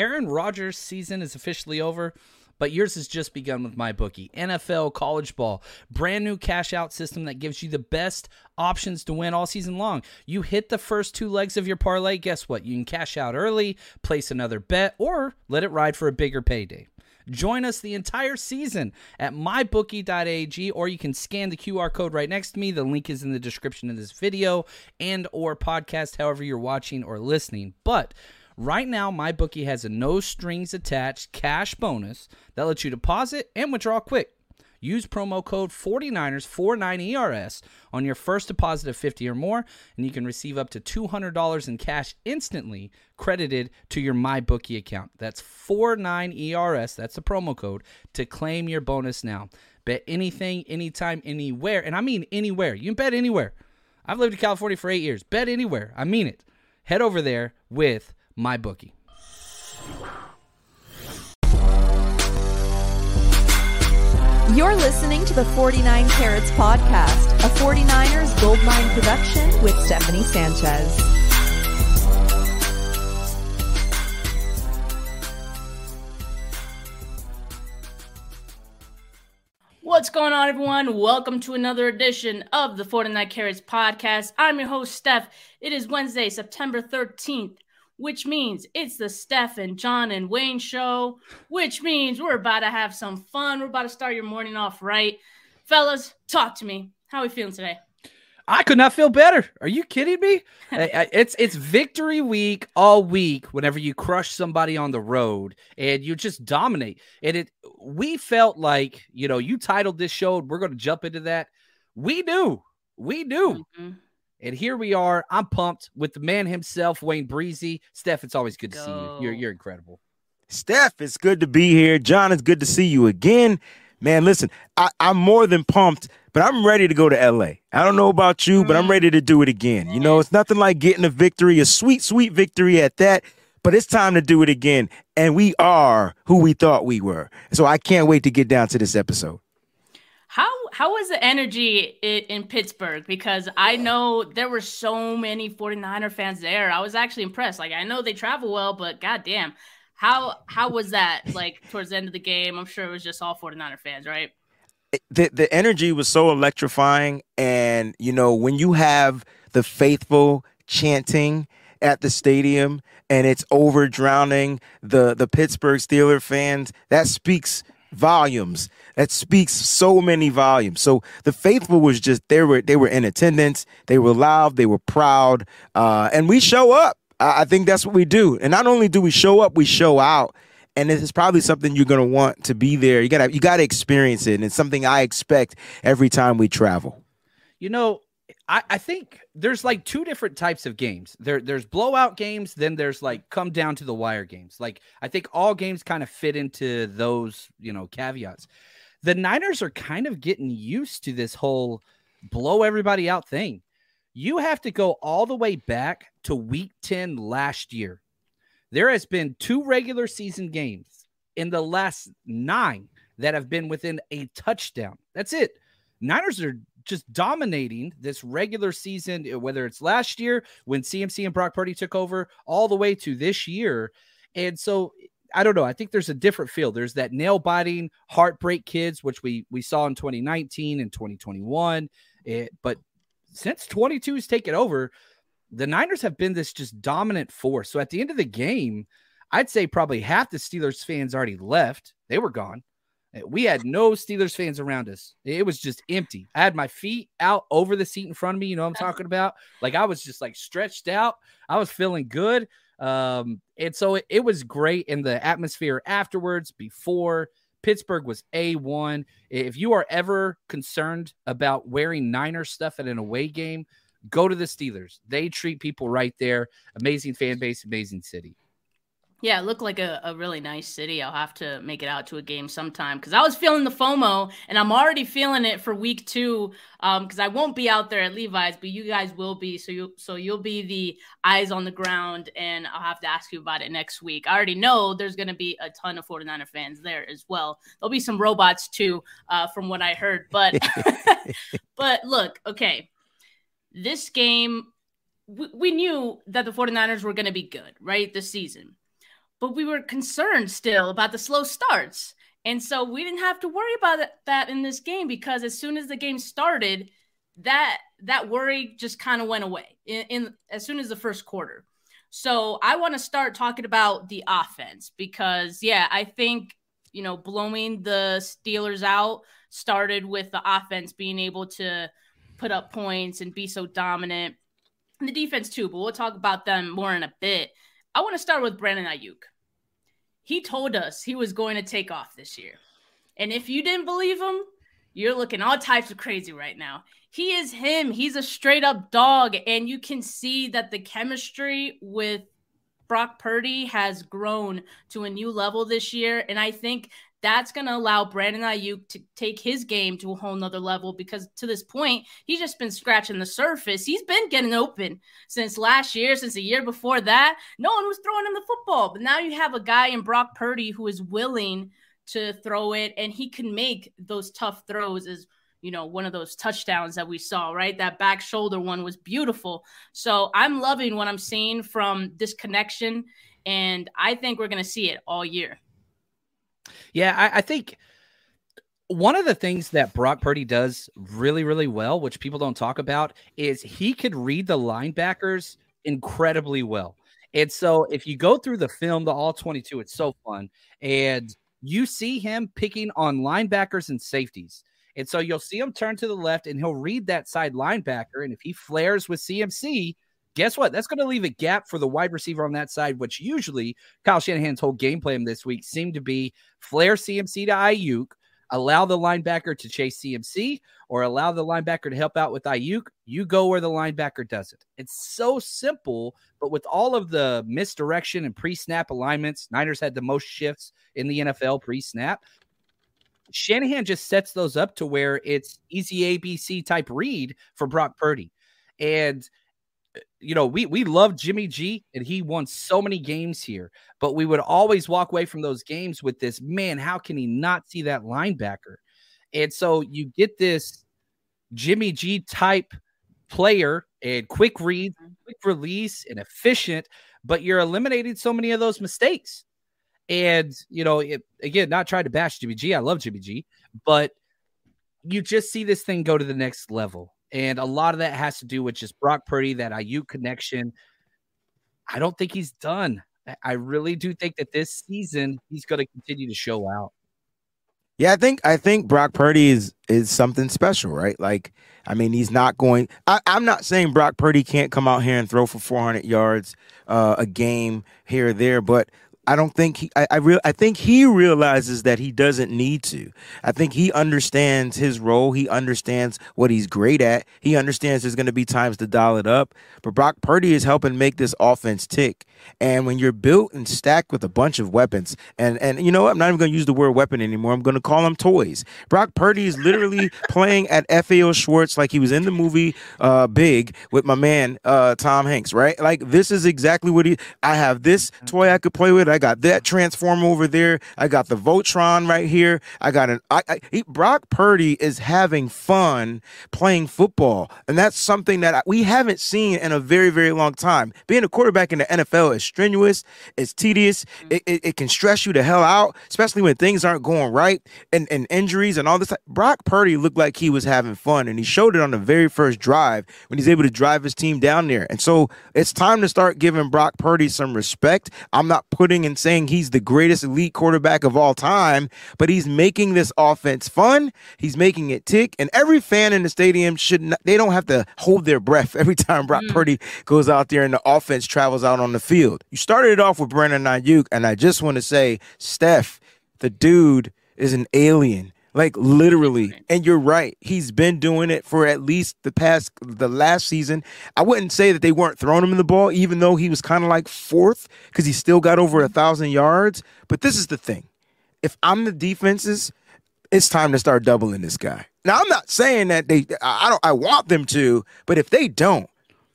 Aaron Rodgers' season is officially over, but yours has just begun with MyBookie. NFL, college ball, brand new cash out system that gives you the best options to win all season long. You hit the first two legs of your parlay, guess what? You can cash out early, place another bet, or let it ride for a bigger payday. Join us the entire season at mybookie.ag or you can scan the QR code right next to me. The link is in the description of this video and or podcast however you're watching or listening. But Right now, MyBookie has a no strings attached cash bonus that lets you deposit and withdraw quick. Use promo code 49ers49ERS on your first deposit of 50 or more, and you can receive up to $200 in cash instantly credited to your MyBookie account. That's 49ERS, that's the promo code, to claim your bonus now. Bet anything, anytime, anywhere, and I mean anywhere. You can bet anywhere. I've lived in California for eight years. Bet anywhere. I mean it. Head over there with MyBookie. You're listening to the 49 Carats Podcast, a 49ers Goldmine production with Stephanie Sanchez. What's going on, everyone? Welcome to another edition of the 49 Carats Podcast. I'm your host, Steph. It is Wednesday, September 13th, which means it's the Steph and John and Wayne show, which means we're about to have some fun. We're about to start your morning off right. Fellas, talk to me. How are we feeling today? I could not feel better. Are you kidding me? it's it's victory week all week. Whenever you crush somebody on the road and you just dominate, and it we felt like you know you titled this show. And We're going to jump into that. We knew, we knew, mm-hmm. And here we are. I'm pumped with the man himself, Wayne Breezie. Steph, it's always good Go. to see you. You're you're incredible. Steph, it's good to be here. John, it's good to see you again. Man, listen, I, I'm more than pumped, but I'm ready to go to LA. I don't know about you, but I'm mm. ready to do it again. You know, it's nothing like getting a victory, a sweet, sweet victory at that. But it's time to do it again. And we are who we thought we were. So I can't wait to get down to this episode. How how was the energy in, Pittsburgh? Because I know there were so many 49er fans there. I was actually impressed. Like I know they travel well, but goddamn, how how was that like towards the end of the game? I'm sure it was just all 49er fans, right? The the energy was so electrifying and you know, when you have the faithful chanting at the stadium and it's over drowning the the Pittsburgh Steeler fans, that speaks volumes. That speaks so many volumes. So the faithful was just they were they were in attendance. They were loud. They were proud, uh, and we show up. I, I think that's what we do. And not only do we show up, we show out. And this is probably something you're gonna want to be there. You gotta you gotta experience it, and it's something I expect every time we travel. You know, I, I think there's like two different types of games. There there's blowout games, then there's like come down to the wire games. Like I think all games kind of fit into those, you know, caveats. The Niners are kind of getting used to this whole blow everybody out thing. You have to go all the way back to week 10 last year. There has been two regular season games in the last 9 that have been within a touchdown. That's it. Niners are just dominating this regular season, uh, whether it's last year when CMC and Brock Purdy took over, all the way to this year. And so I don't know. I think there's a different feel. There's that nail biting heartbreak kids, which we we saw in 2019 and 2021. It, but since 22 has taken over, the Niners have been this just dominant force. So at the end of the game, I'd say probably half the Steelers fans already left. They were gone. Eh, we had no Steelers fans around us. It was just empty. I had my feet out over the seat in front of me. You know what I'm talking about? Like I was just like stretched out. I was feeling good. Um, and so it, it was great in the atmosphere afterwards, before Pittsburgh was A1. If you are ever concerned about wearing Niner stuff at an away game, go to the Steelers. They treat people right there. Amazing fan base, amazing city. Yeah, it looked like a, a really nice city. I'll have to make it out to a game sometime because I was feeling the FOMO and I'm already feeling it for week two. Um, because I won't be out there at Levi's, but you guys will be. So you so you'll be the eyes on the ground, and I'll have to ask you about it next week. I already know there's gonna be a ton of 49er fans there as well. There'll be some robots too, uh, from what I heard. But but look, okay. This game we, we knew that the 49ers were gonna be good, right? This season but we were concerned still about the slow starts. And so we didn't have to worry about that in this game because as soon as the game started, that that worry just kind of went away in, in as soon as the first quarter. So I want to start talking about the offense because yeah, I think you know blowing the Steelers out started with the offense being able to put up points and be so dominant. And the defense too, but we'll talk about them more in a bit. I want to start with Brandon Aiyuk. He told us he was going to take off this year. And if you didn't believe him, you're looking all types of crazy right now. He is him. He's a straight up dog. And you can see that the chemistry with Brock Purdy has grown to a new level this year. And I think that's going to allow Brandon Aiyuk to take his game to a whole nother level because to this point, he's just been scratching the surface. He's been getting open since last year, since the year before that. No one was throwing him the football. But now you have a guy in Brock Purdy who is willing to throw it and he can make those tough throws as you know, one of those touchdowns that we saw, right? That back shoulder one was beautiful. So I'm loving what I'm seeing from this connection. And I think we're going to see it all year. Yeah, I, I think one of the things that Brock Purdy does really, really well, which people don't talk about, is he could read the linebackers incredibly well. And so if you go through the film, the all 22, it's so fun. And you see him picking on linebackers and safeties. And so you'll see him turn to the left and he'll read that side linebacker. And if he flares with CMC, guess what? That's going to leave a gap for the wide receiver on that side, which usually Kyle Shanahan's whole game plan this week seemed to be flare CMC to Aiyuk, allow the linebacker to chase CMC, or allow the linebacker to help out with Aiyuk. You go where the linebacker does it. It's so simple, but with all of the misdirection and pre snap alignments, Niners had the most shifts in the NFL pre snap. Shanahan just sets those up to where it's easy ABC type read for Brock Purdy. And you know, we we love Jimmy G and he won so many games here, but we would always walk away from those games with this man, how can he not see that linebacker? And so you get this Jimmy G type player and quick read, mm-hmm. quick release, and efficient, but you're eliminating so many of those mistakes. And you know, it, again, not trying to bash Jimmy G. I love Jimmy G, but you just see this thing go to the next level. And a lot of that has to do with just Brock Purdy, that Aiyuk connection. I don't think he's done. I really do think that this season he's going to continue to show out. Yeah, I think I think Brock Purdy is is something special, right? Like, I mean, he's not going. I, am not saying Brock Purdy can't come out here and throw for 400 yards uh, a game here or there, but I don't think he I, I real I think he realizes that he doesn't need to. I think he understands his role. He understands what he's great at. He understands there's gonna be times to dial it up. But Brock Purdy is helping make this offense tick. And when you're built and stacked with a bunch of weapons, and and you know what? I'm not even gonna use the word weapon anymore. I'm gonna call them toys. Brock Purdy is literally playing at FAO Schwarz like he was in the movie uh, Big with my man uh, Tom Hanks, right? Like this is exactly what he I have this toy I could play with. I got that transformer over there. I got the Voltron right here. I got an I, I he, Brock Purdy is having fun playing football, and that's something that we haven't seen in a very very long time. Being a quarterback in the NFL NFL is strenuous, it's tedious, Mm-hmm. it, it, it can stress you the hell out, especially when things aren't going right and, and injuries and all this. Brock Purdy looked like he was having fun, and he showed it on the very first drive when he's able to drive his team down there. And so it's time to start giving Brock Purdy some respect. I'm not putting and saying he's the greatest elite quarterback of all time, but he's making this offense fun. He's making it tick, and every fan in the stadium should not, they don't have to hold their breath every time Brock mm. Purdy goes out there and the offense travels out on the field. You started it off with Brandon Aiyuk, and I just want to say, Steph, the dude is an alien. Like literally. And you're right. He's been doing it for at least the past the last season. I wouldn't say that they weren't throwing him in the ball, even though he was kind of like fourth, because he still got over a thousand yards. But this is the thing. If I'm the defenses, it's time to start doubling this guy. Now I'm not saying that they I I don't I want them to, but if they don't,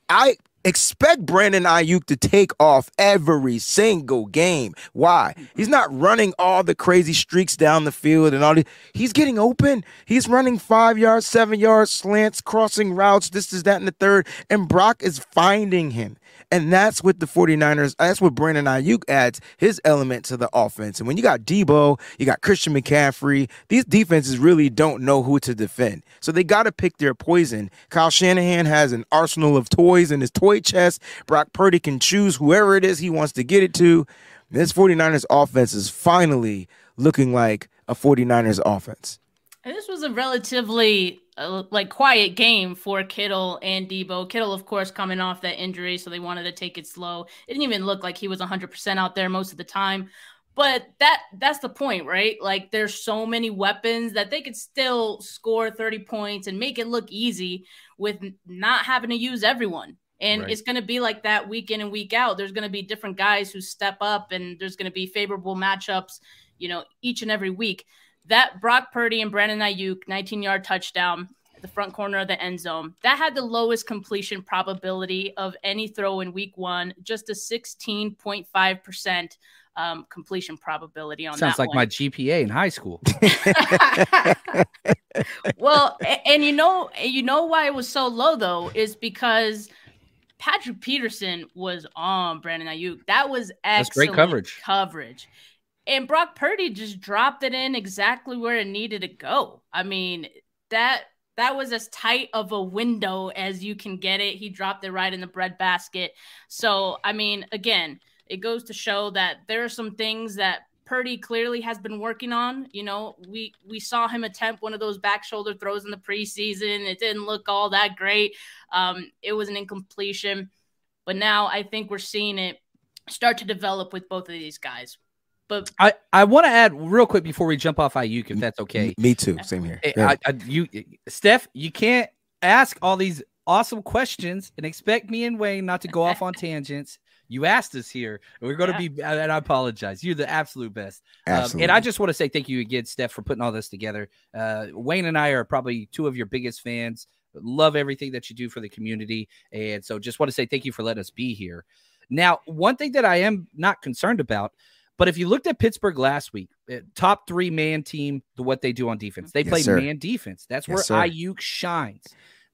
I expect Brandon Aiyuk to take off every single game. Why? He's not running all the crazy streaks down the field and all the he's getting open. He's running five yards, seven yards, slants, crossing routes, this is that and the third. And Brock is finding him. And that's what the 49ers, that's what Brandon Aiyuk adds his element to the offense. And when you got Debo, you got Christian McCaffrey, these defenses really don't know who to defend. So they got to pick their poison. Kyle Shanahan has an arsenal of toys in his toy chest. Brock Purdy can choose whoever it is he wants to get it to. This 49ers offense is finally looking like a 49ers offense. And this was a relatively like quiet game for Kittle and Debo. Kittle, of course, coming off that injury, so they wanted to take it slow. It didn't even look like he was 100% out there most of the time. But that that's the point, right? Like there's so many weapons that they could still score 30 points and make it look easy with not having to use everyone. And Right. it's going to be like that week in and week out. There's going to be different guys who step up and there's going to be favorable matchups, you know, each and every week that Brock Purdy and Brandon Aiyuk 19 yard touchdown at the front corner of the end zone that had the lowest completion probability of any throw in week one, just a 16.5% um, completion probability on that. Sounds like one. my GPA in high school. well, a- and you know, you know why it was so low though is because Patrick Peterson was on Brandon Aiyuk. That was That's great excellent coverage. Coverage. And Brock Purdy just dropped it in exactly where it needed to go. I mean, that that was as tight of a window as you can get it. He dropped it right in the bread basket. So, I mean, again, it goes to show that there are some things that Purdy clearly has been working on. You know, we we saw him attempt one of those back shoulder throws in the preseason. It didn't look all that great. Um, it was an incompletion, but now I think we're seeing it start to develop with both of these guys. But I, I want to add real quick before we jump off Aiyuk, if that's okay. Me too. Same here. Yeah. I, I, you, Steph, you can't ask all these awesome questions and expect me and Wayne not to go off on tangents. You asked us here, and we're going to be. And I apologize. You're the absolute best. Um, Absolutely. and I just want to say thank you again, Steph, for putting all this together. Uh, Wayne and I are probably two of your biggest fans. Love everything that you do for the community, and so just want to say thank you for letting us be here. Now, one thing that I am not concerned about, but if you looked at Pittsburgh last week, uh, top three man team, the what they do on defense, they Yes, play sir. man defense. That's Yes, where. Aiyuk shines.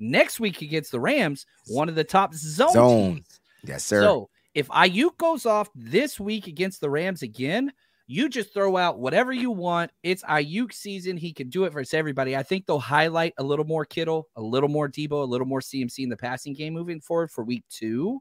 Next week against the Rams, one of the top zone, Zone. teams. yes, sir. So if Aiyuk goes off this week against the Rams again, you just throw out whatever you want. It's Aiyuk season. He can do it versus everybody. I think they'll highlight a little more Kittle, a little more Debo, a little more CMC in the passing game moving forward for week two.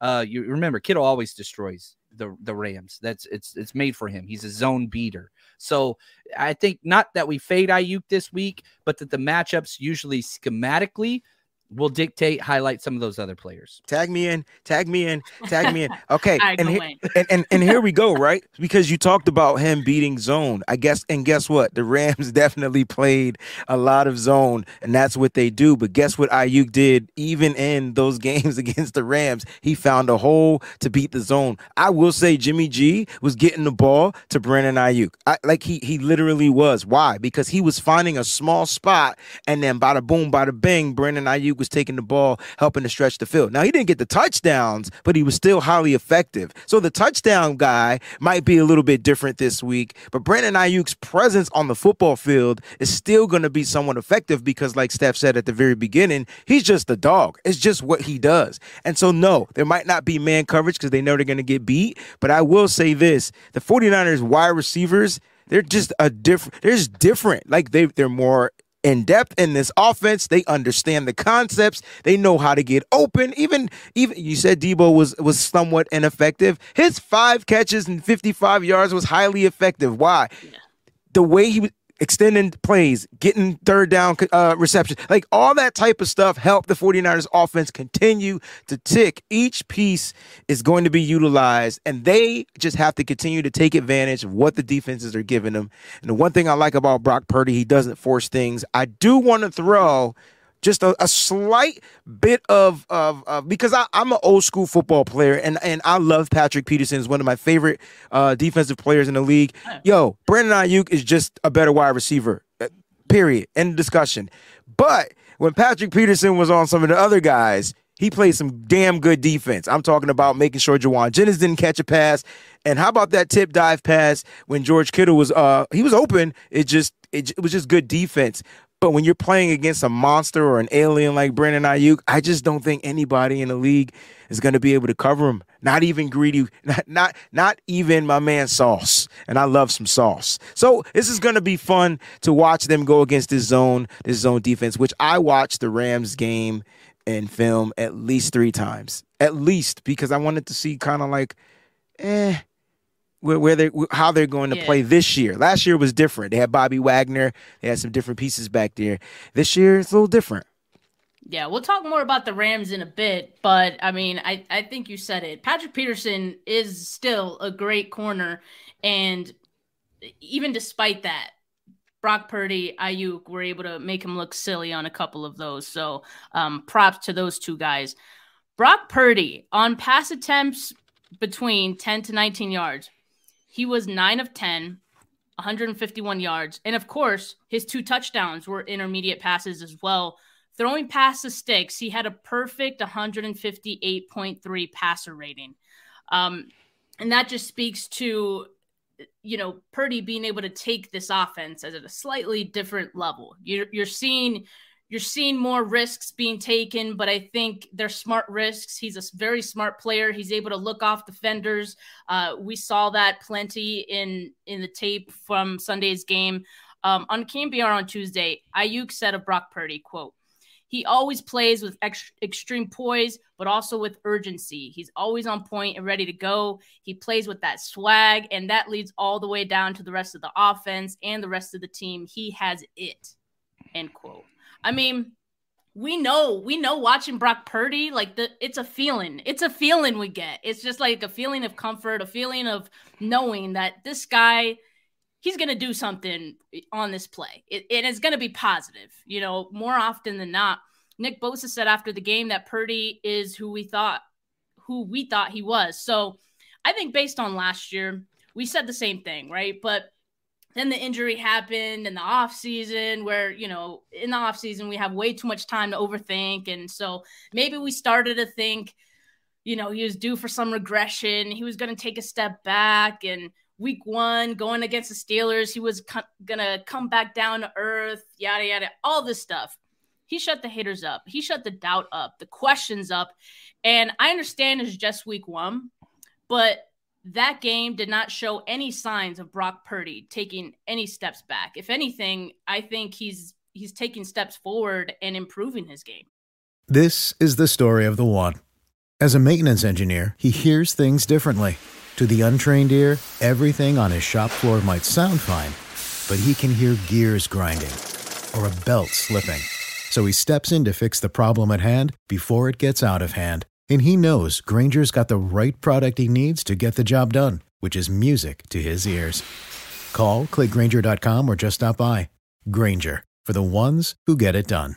Uh, you remember Kittle always destroys the the Rams. That's it's it's made for him. He's a zone beater. So I think not that we fade Aiyuk this week, but that the matchups usually schematically will dictate highlight some of those other players. Tag me in, tag me in, tag me in. Okay, and, he- and, and and here we go, right? Because you talked about him beating zone. I guess, and guess what? The Rams definitely played a lot of zone, and that's what they do. But guess what Aiyuk did? Even in those games against the Rams, he found a hole to beat the zone. I will say Jimmy G was getting the ball to Brandon Aiyuk. I, like he he literally was. Why? Because he was finding a small spot, and then bada boom, bada bing, Brandon Aiyuk Was taking the ball, helping to stretch the field. Now he didn't get the touchdowns, but he was still highly effective. So the touchdown guy might be a little bit different this week, but Brandon Aiyuk's presence on the football field is still going to be somewhat effective because, like Steph said at the very beginning, he's just a dog. It's just what he does. And so, no, there might not be man coverage because they know they're going to get beat. But I will say this the 49ers wide receivers, they're just a different, they're just different. Like they, they're more in depth in this offense. They understand the concepts. They know how to get open. Even even you said Debo was was somewhat ineffective. His five catches and 55 yards was highly effective. Why? The way he extending plays, getting third down uh, reception, like all that type of stuff helped the 49ers offense continue to tick. Each piece is going to be utilized, and they just have to continue to take advantage of what the defenses are giving them. And the one thing I like about Brock Purdy, he doesn't force things. I do want to throw just a, a slight bit of of, of because I, am an old school football player and and I love Patrick Peterson is one of my favorite uh, defensive players in the league. Yo, Brandon Aiyuk is just a better wide receiver. uh, Period. End of discussion. But when Patrick Peterson was on some of the other guys, he played some damn good defense. I'm talking about making sure Jauan Jennings didn't catch a pass. And how about that tip dive pass when George Kittle was uh he was open. It just it, it was just good defense. But when you're playing against a monster or an alien like Brandon Aiyuk, I just don't think anybody in the league is going to be able to cover him. Not even greedy, not, not not even my man Sauce. And I love some Sauce. So this is going to be fun to watch them go against this zone, this zone defense, which I watched the Rams game and film at least three times, at least because I wanted to see kind of like, eh, where, where they how they're going to Yeah. play this year. Last year was different. They had Bobby Wagner. They had some different pieces back there. This year it's a little different. Yeah, we'll talk more about the Rams in a bit, but I mean, I, I think you said it. Patrick Peterson is still a great corner, and even despite that, Brock Purdy, Aiyuk were able to make him look silly on a couple of those. So, um, props to those two guys. Brock Purdy on pass attempts between 10 to 19 yards, he was 9 of 10, 151 yards. And of course, his two touchdowns were intermediate passes as well. Throwing past the sticks, he had a perfect 158.3 passer rating. Um, and that just speaks to, you know, Purdy being able to take this offense as at a slightly different level. You're, you're seeing you're seeing more risks being taken, but I think they're smart risks. He's a very smart player. He's able to look off defenders. Uh, we saw that plenty in in the tape from Sunday's game. Um, on KNBR on Tuesday, Aiyuk said of Brock Purdy, quote, he always plays with ex- extreme poise, but also with urgency. He's always on point and ready to go. He plays with that swag, and that leads all the way down to the rest of the offense and the rest of the team. He has it. End quote. I mean, we know, we know watching Brock Purdy, like the it's a feeling. It's a feeling we get. It's just like a feeling of comfort, a feeling of knowing that this guy he's going to do something on this play. It, it is going to be positive, you know, more often than not. Nick Bosa said after the game that Purdy is who we thought who we thought he was. So, I think based on last year, we said the same thing, right? But then the injury happened in the off season where, you know, in the off season we have way too much time to overthink and so maybe we started to think you know, he was due for some regression. He was going to take a step back and week 1 going against the Steelers, he was co- going to come back down to earth, yada yada, all this stuff. He shut the haters up. He shut the doubt up, the questions up. And I understand it's just week 1, but that game did not show any signs of Brock Purdy taking any steps back. If anything, I think he's he's taking steps forward and improving his game. This is the story of the one. As a maintenance engineer, he hears things differently. To the untrained ear, everything on his shop floor might sound fine, but he can hear gears grinding or a belt slipping. So he steps in to fix the problem at hand before it gets out of hand. And he knows Grainger's got the right product he needs to get the job done, which is music to his ears. Call, clickgrainger.com, or just stop by. Grainger, for the ones who get it done.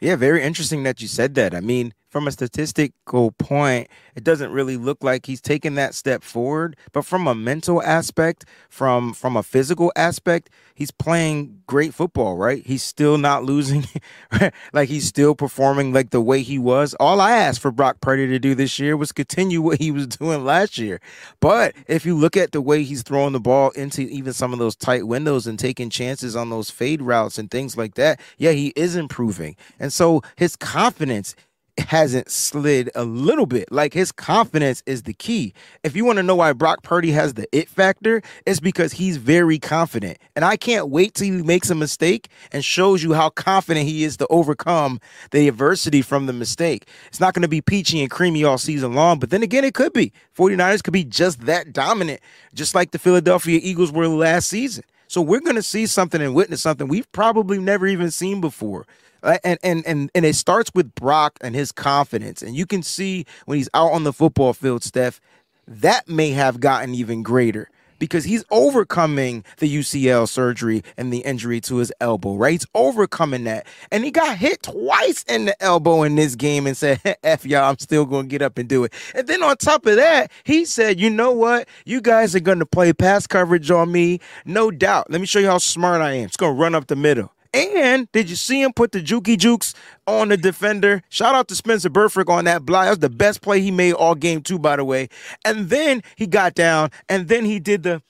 Yeah, very interesting that you said that. I mean, from a statistical point, it doesn't really look like he's taken that step forward. But from a mental aspect, from from a physical aspect, he's playing great football, right? He's still not losing, like he's still performing like the way he was. All I asked for Brock Purdy to do this year was continue what he was doing last year. But if you look at the way he's throwing the ball into even some of those tight windows and taking chances on those fade routes and things like that, yeah, he is improving. And so his confidence hasn't slid a little bit. Like his confidence is the key. If you want to know why Brock Purdy has the it factor, it's because he's very confident. And I can't wait till he makes a mistake and shows you how confident he is to overcome the adversity from the mistake. It's not going to be peachy and creamy all season long, but then again, it could be. 49ers could be just that dominant, just like the Philadelphia Eagles were last season. So we're going to see something and witness something we've probably never even seen before. Uh, and and and and it starts with Brock and his confidence, and you can see when he's out on the football field, Steph, that may have gotten even greater because he's overcoming the UCL surgery and the injury to his elbow, right? He's overcoming that. And he got hit twice in the elbow in this game and said, F y'all, I'm still going to get up and do it. And then on top of that, he said, you know what? You guys are going to play pass coverage on me. No doubt. Let me show you how smart I am. It's going to run up the middle. And did you see him put the jukey jukes on the defender? Shout out to Spencer Burford on that block. That was the best play he made all game too, by the way. And then he got down, and then he did the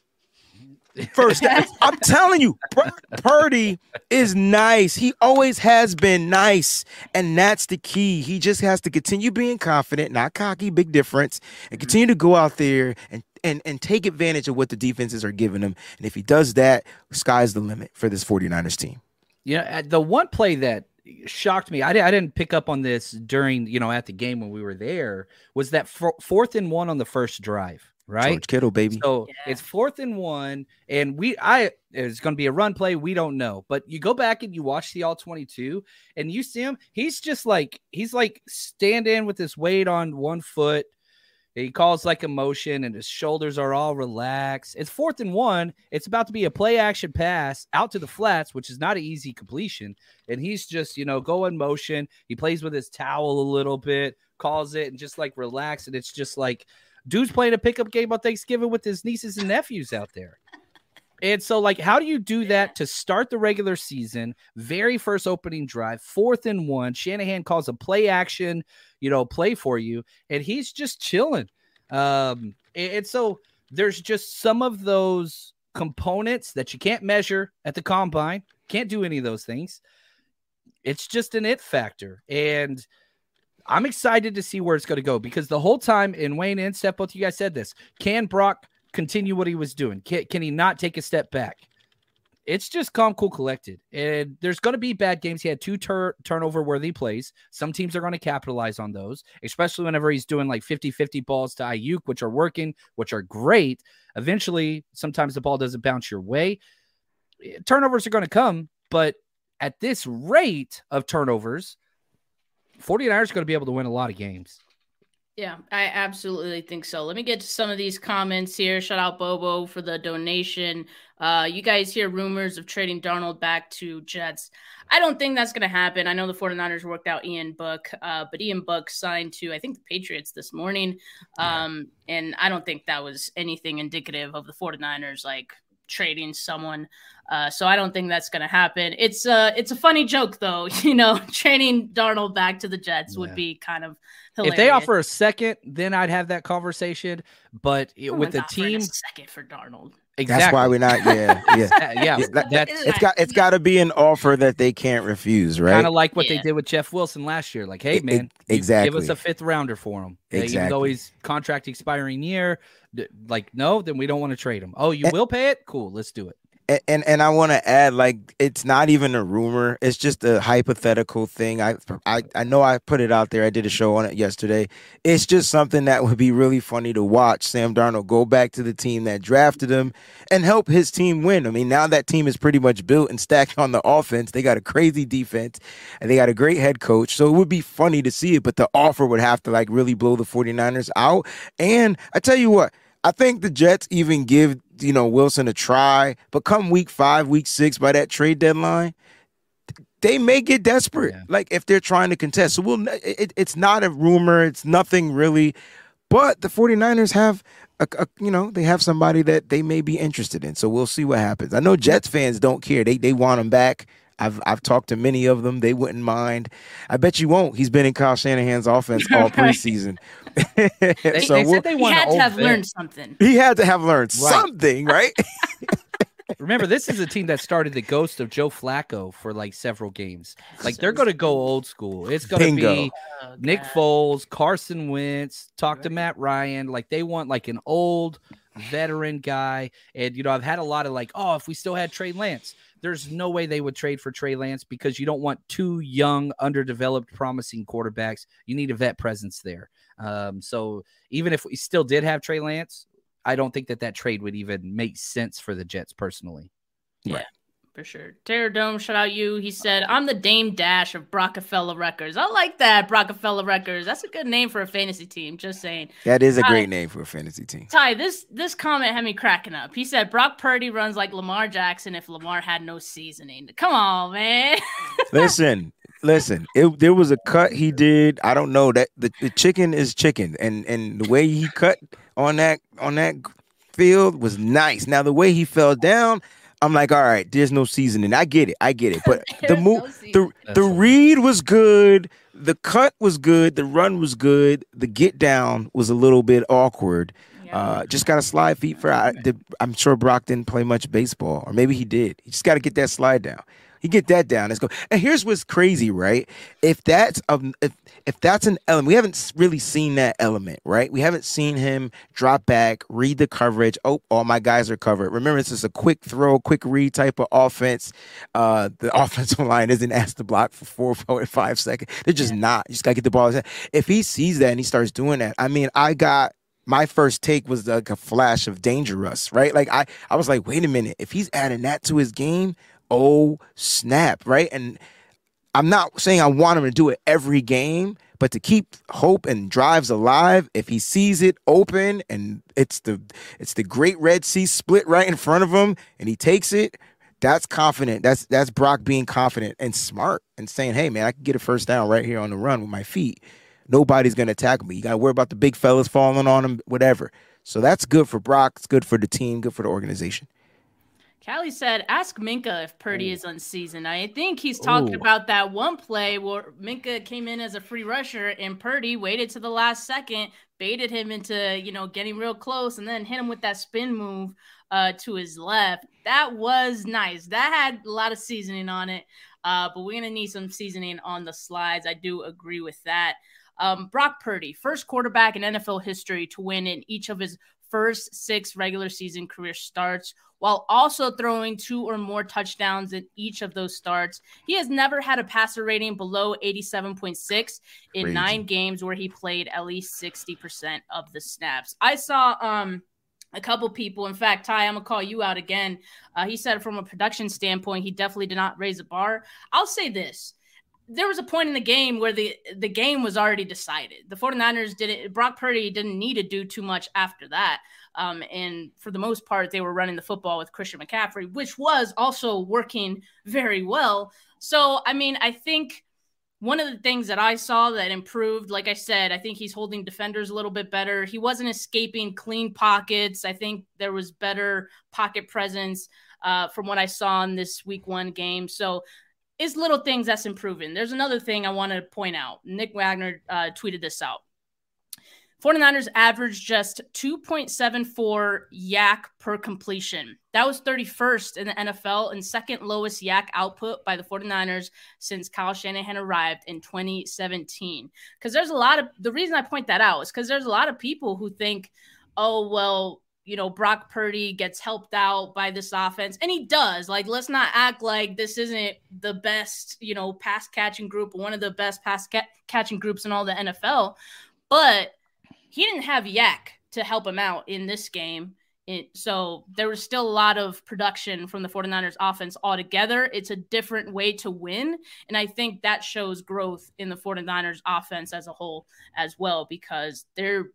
first. I'm telling you, Purdy is nice. He always has been nice, and that's the key. He just has to continue being confident, not cocky, big difference, and continue to go out there and and and take advantage of what the defenses are giving him. And if he does that, sky's the limit for this 49ers team. You know, the one play that shocked me, I, I didn't pick up on this during, you know, at the game when we were there, was that for, fourth and one on the first drive, right? George Kittle, baby. So yeah. it's fourth and one, and we, I, it's going to be a run play. We don't know, but you go back and you watch the all 22, and you see him. He's just like, he's like standing with his weight on one foot he calls like a motion and his shoulders are all relaxed. It's fourth and one. It's about to be a play action pass out to the flats, which is not an easy completion. And he's just, you know, going motion. He plays with his towel a little bit, calls it, and just like relax. And it's just like, dude's playing a pickup game on Thanksgiving with his nieces and nephews out there. And so, like, how do you do that to start the regular season? Very first opening drive, fourth and one. Shanahan calls a play action, you know, play for you, and he's just chilling. Um, and so there's just some of those components that you can't measure at the combine, can't do any of those things. It's just an it factor. And I'm excited to see where it's going to go because the whole time, in Wayne and Steph, both you guys said this can Brock continue what he was doing? Can, can he not take a step back? It's just calm, cool, collected. And there's going to be bad games. He had two tur- turnover worthy plays. Some teams are going to capitalize on those, especially whenever he's doing like 50 50 balls to Aiyuk, which are working, which are great. Eventually, sometimes the ball doesn't bounce your way. Turnovers are going to come, but at this rate of turnovers, 49ers are going to be able to win a lot of games. Yeah, I absolutely think so. Let me get to some of these comments here. Shout out Bobo for the donation. Uh, you guys hear rumors of trading Darnold back to Jets. I don't think that's going to happen. I know the 49ers worked out Ian Book, uh, but Ian Book signed to, I think, the Patriots this morning. Um, yeah. And I don't think that was anything indicative of the 49ers like trading someone. Uh, so I don't think that's going to happen. It's uh, it's a funny joke though. You know, trading Darnold back to the Jets yeah. would be kind of hilarious. If they offer a second, then I'd have that conversation. But with the team, second for Darnold. Exactly. That's why we're not. Yeah, yeah, yeah. That, that's, it's got it's got to be an offer that they can't refuse, right? Kind of like what yeah. they did with Jeff Wilson last year. Like, hey, man, it, exactly. Give us a fifth rounder for him. Exactly. Even though he's contract expiring year, like, no, then we don't want to trade him. Oh, you and, will pay it? Cool, let's do it and and I want to add, like, it's not even a rumor; it's just a hypothetical thing. I, I I know I put it out there. I did a show on it yesterday. It's just something that would be really funny to watch. Sam Darnold go back to the team that drafted him and help his team win. I mean, now that team is pretty much built and stacked on the offense. They got a crazy defense and they got a great head coach. So it would be funny to see it, but the offer would have to like really blow the 49ers out. And I tell you what, I think the Jets even give you know Wilson a try, but come week five, week six, by that trade deadline, they may get desperate, Yeah. like if they're trying to contest. So we'll. It, it's not a rumor. It's nothing really. But the 49ers have, a, a, you know, they have somebody that they may be interested in. So we'll see what happens. I know Jets fans don't care. They they want him back. I've I've talked to many of them. They wouldn't mind. I bet you won't. He's been in Kyle Shanahan's offense all preseason. They, so they said they He want had to have vet. learned something. he had to have learned Right. something, right? Remember, this is a team that started the ghost of Joe Flacco for like several games. Like they're going to go old school. It's going to be Oh, Nick Foles, Carson Wentz, talk to Matt Ryan. Like they want like an old veteran guy. And you know, I've had a lot of like, oh, if we still had Trey Lance, there's no way they would trade for Trey Lance because you don't want two young, underdeveloped, promising quarterbacks. You need a vet presence there. Um, so even if we still did have Trey Lance, I don't think that that trade would even make sense for the Jets personally. Yeah. For sure. Terror Dome, shout out you. He said, I'm the Dame Dash of Roc-A-Fella Records. I like that, Roc-A-Fella Records. That's a good name for a fantasy team. Just saying. that is a Hi. great name for a fantasy team. Ty, this this comment had me cracking up. He said Brock Purdy runs like Lamar Jackson if Lamar had no seasoning. Come on, man. listen, listen. It, there was a cut he did. I don't know that the, the chicken is chicken, and and the way he cut on that on that field was nice. Now the way he fell down, I'm like, all right, there's no seasoning. I get it, I get it. But the move, no the the read was good. The cut was good. The run was good. The get down was a little bit awkward. Uh, just got to slide feet for. I, I'm sure Brock didn't play much baseball, or maybe he did. He just got to get that slide down. He get that down. Let's go. And here's what's crazy, right? If that's um, if if that's an element, we haven't really seen that element, right? We haven't seen him drop back, read the coverage. Oh, all my guys are covered. Remember, this is a quick throw, quick read type of offense. Uh, the offensive line isn't asked to block for four, four, five seconds. They're just not. You just gotta get the ball. If he sees that and he starts doing that, I mean, I got my first take was like a flash of dangerous, right? Like I, I was like, wait a minute, if he's adding that to his game, oh snap, right? And I'm not saying I want him to do it every game, but to keep hope and drives alive, if he sees it open and it's the it's the great Red Sea split right in front of him and he takes it, that's confident. That's that's Brock being confident and smart and saying, "Hey man, I can get a first down right here on the run with my feet. Nobody's gonna tackle me. You gotta worry about the big fellas falling on him, whatever." So that's good for Brock. It's good for the team. Good for the organization. Callie said, ask Minkah if Purdy is unseasoned. I think he's talking Ooh. about that one play where Minkah came in as a free rusher and Purdy waited to the last second, baited him into, you know, getting real close and then hit him with that spin move uh, to his left. That was nice. That had a lot of seasoning on it. Uh, but we're going to need some seasoning on the slides. I do agree with that. Um, Brock Purdy, first quarterback in NFL history to win in each of his first six regular season career starts, while also throwing two or more touchdowns in each of those starts. He has never had a passer rating below 87.6 in Crazy. nine games where he played at least 60% of the snaps. I saw um a couple people. In fact, Ty, I'm gonna call you out again. Uh, he said from a production standpoint, he definitely did not raise a bar. I'll say this. There was a point in the game where the the game was already decided. The 49ers didn't Brock Purdy didn't need to do too much after that. Um, and for the most part, they were running the football with Christian McCaffrey, which was also working very well. So, I mean, I think one of the things that I saw that improved, like I said, I think he's holding defenders a little bit better. He wasn't escaping clean pockets. I think there was better pocket presence uh, from what I saw in this week one game. So it's little things that's improving. There's another thing I want to point out. Nick Wagoner uh, tweeted this out. 49ers averaged just 2.74 YAC per completion. That was 31st in the NFL and second lowest YAC output by the 49ers since Kyle Shanahan arrived in 2017. Because there's a lot of the reason I point that out is because there's a lot of people who think, oh, well, you know, Brock Purdy gets helped out by this offense. And he does. Like, let's not act like this isn't the best, you know, pass catching group, one of the best pass ca- catching groups in all the NFL. But he didn't have YAC to help him out in this game. It, so there was still a lot of production from the 49ers offense altogether. It's a different way to win. And I think that shows growth in the 49ers offense as a whole as well, because they're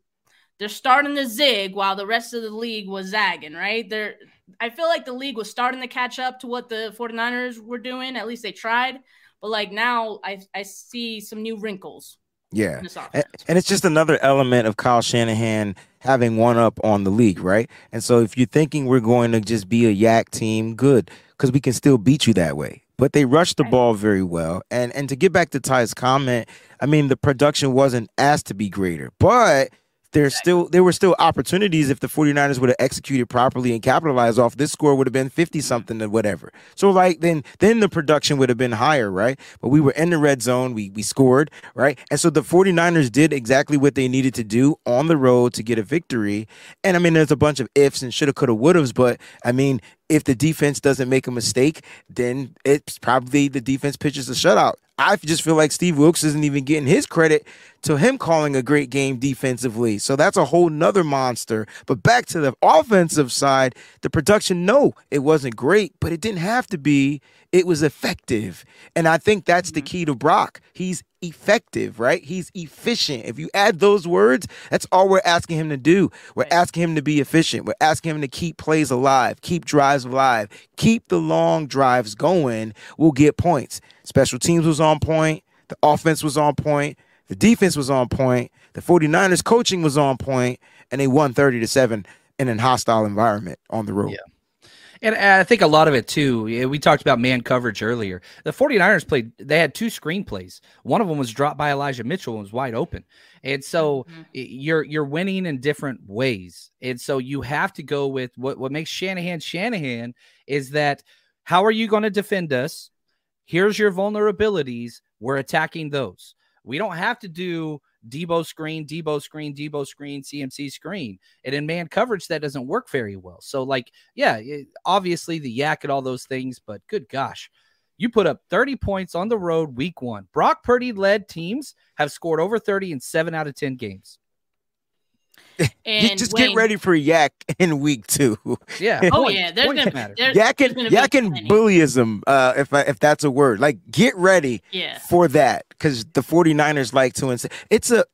they're starting to zig while the rest of the league was zagging, right? They're I feel like the league was starting to catch up to what the 49ers were doing. At least they tried. But like now, I I see some new wrinkles. Yeah. And, and, it's just another element of Kyle Shanahan having one up on the league, right? And so if you're thinking we're going to just be a YAC team, good, because we can still beat you that way. But they rushed the ball very well. And and to get back to Ty's comment, I mean the production wasn't asked to be greater, but there's still there were still opportunities if the 49ers would have executed properly and capitalized off this score would have been 50 something or whatever. So like then then the production would have been higher right? But we were in the red zone we we scored right? And so the 49ers did exactly what they needed to do on the road to get a victory. And i mean there's a bunch of ifs and shoulda coulda wouldas but i mean if the defense doesn't make a mistake, then it's probably the defense pitches a shutout. I just feel like Steve Wilks isn't even getting his credit to him calling a great game defensively. So that's a whole nother monster. But back to the offensive side, the production, no, it wasn't great, but it didn't have to be. It was effective. And I think that's the mm-hmm. key to Brock. He's effective, right? He's efficient. If you add those words, that's all we're asking him to do. We're asking him to be efficient. We're asking him to keep plays alive, keep drives alive, keep the long drives going. We'll get points. Special teams was on point. The offense was on point. The defense was on point. The 49ers coaching was on point, and they won 30 to 7 in an hostile environment on the road. Yeah. And I think a lot of it too, we talked about man coverage earlier. The 49ers played, they had two screenplays. One of them was dropped by Elijah Mitchell and was wide open. And so mm-hmm. you're you're winning in different ways. And so you have to go with what, what makes Shanahan Shanahan is that how are you going to defend us? Here's your vulnerabilities. We're attacking those. We don't have to do Debo screen, Debo screen, Debo screen, CMC screen. And in man coverage, that doesn't work very well. So, like, yeah, obviously the YAC and all those things, but good gosh, you put up 30 points on the road week one. Brock Purdy led teams have scored over 30 in seven out of 10 games. And just Wayne, get ready for YAC in week two. Yeah. oh yeah. There's gonna, matter. There's, YAC and YAC and bullyism, uh, if I, if that's a word. Like get ready yeah. for that because the 49ers like to and it's a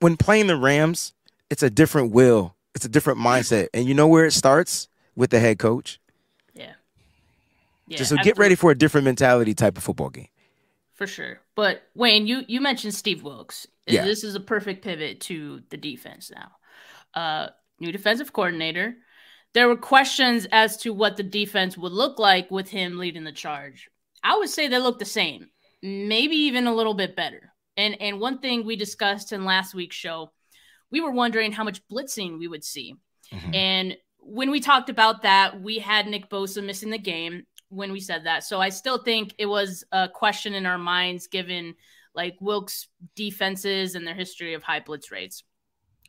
when playing the Rams, it's a different will. It's a different mindset, and you know where it starts with the head coach. Yeah. yeah Just so absolutely. get ready for a different mentality type of football game. For sure. But Wayne, you you mentioned Steve Wilks. Yeah. This is a perfect pivot to the defense now. Uh, new defensive coordinator. There were questions as to what the defense would look like with him leading the charge. I would say they look the same, maybe even a little bit better. And and one thing we discussed in last week's show, we were wondering how much blitzing we would see. Mm-hmm. And when we talked about that, we had Nick Bosa missing the game when we said that. So I still think it was a question in our minds given like Wilks' defenses and their history of high blitz rates.